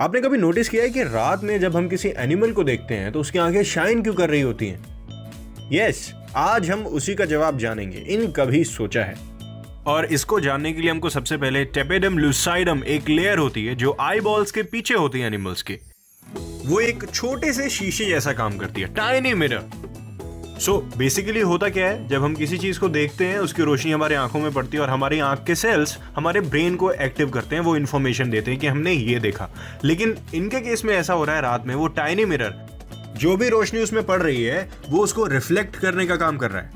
आपने कभी नोटिस किया है कि रात में जब हम किसी एनिमल को देखते हैं तो उसकी आँखें शाइन क्यों कर रही होती हैं? यस yes, आज हम उसी का जवाब जानेंगे। इन कभी सोचा है। और इसको जानने के लिए हमको सबसे पहले टेपेडम लुसाइडम एक लेयर होती है जो आई बॉल्स के पीछे होती है एनिमल्स के। वो एक छोटे से शीशे जैसा काम करती है। Tiny mirror so so, basically होता क्या है? जब हम किसी चीज़ को देखते हैं उसकी रोशनी हमारे आँखों में पड़ती है और हमारी आँख के सेल्स हमारे ब्रेन को एक्टिव करते हैं वो इन्फॉर्मेशन देते हैं कि हमने ये देखा। लेकिन इनके केस में ऐसा हो रहा है रात में वो टाइनी मिरर जो भी रोशनी उसमें पड़ रही है वो उसको रिफ्लेक्ट करने का काम कर रहा है।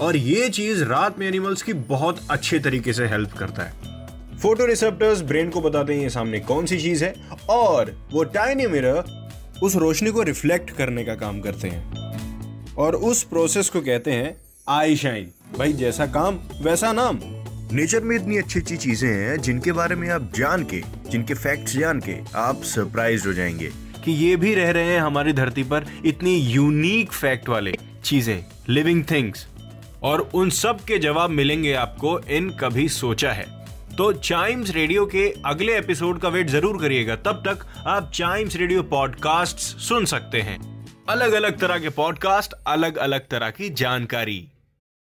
और ये चीज़ रात में एनिमल्स की बहुत अच्छे तरीके से हेल्प करता है। फ़ोटो रिसेप्टर्स ब्रेन को बताते हैं ये सामने कौन सी चीज़ है और वो टाइनी मिरर उस रोशनी को रिफ्लेक्ट करने का काम करते हैं। और उस प्रोसेस को कहते हैं आई शाइन भाई जैसा काम वैसा नाम। नेचर में इतनी अच्छी अच्छी चीज़ें हैं जिनके बारे में आप जान के जिनके फैक्ट्स जान के आप सरप्राइज़ हो जाएँगे। कि ये भी रह रहे हैं हमारी धरती पर इतनी यूनिक फैक्ट वाले चीज़ें लिविंग थिंग्स और उन सब के जवाब मिलेंगे आपको इन कभी सोचा है। तो चाइम्स रेडियो के अगले एपिसोड का वेट ज़रूर करिएगा। तब तक आप चाइम्स रेडियो पॉडकास्ट सुन सकते हैं। अलग अलग तरह के पॉडकास्ट अलग अलग तरह की जानकारी।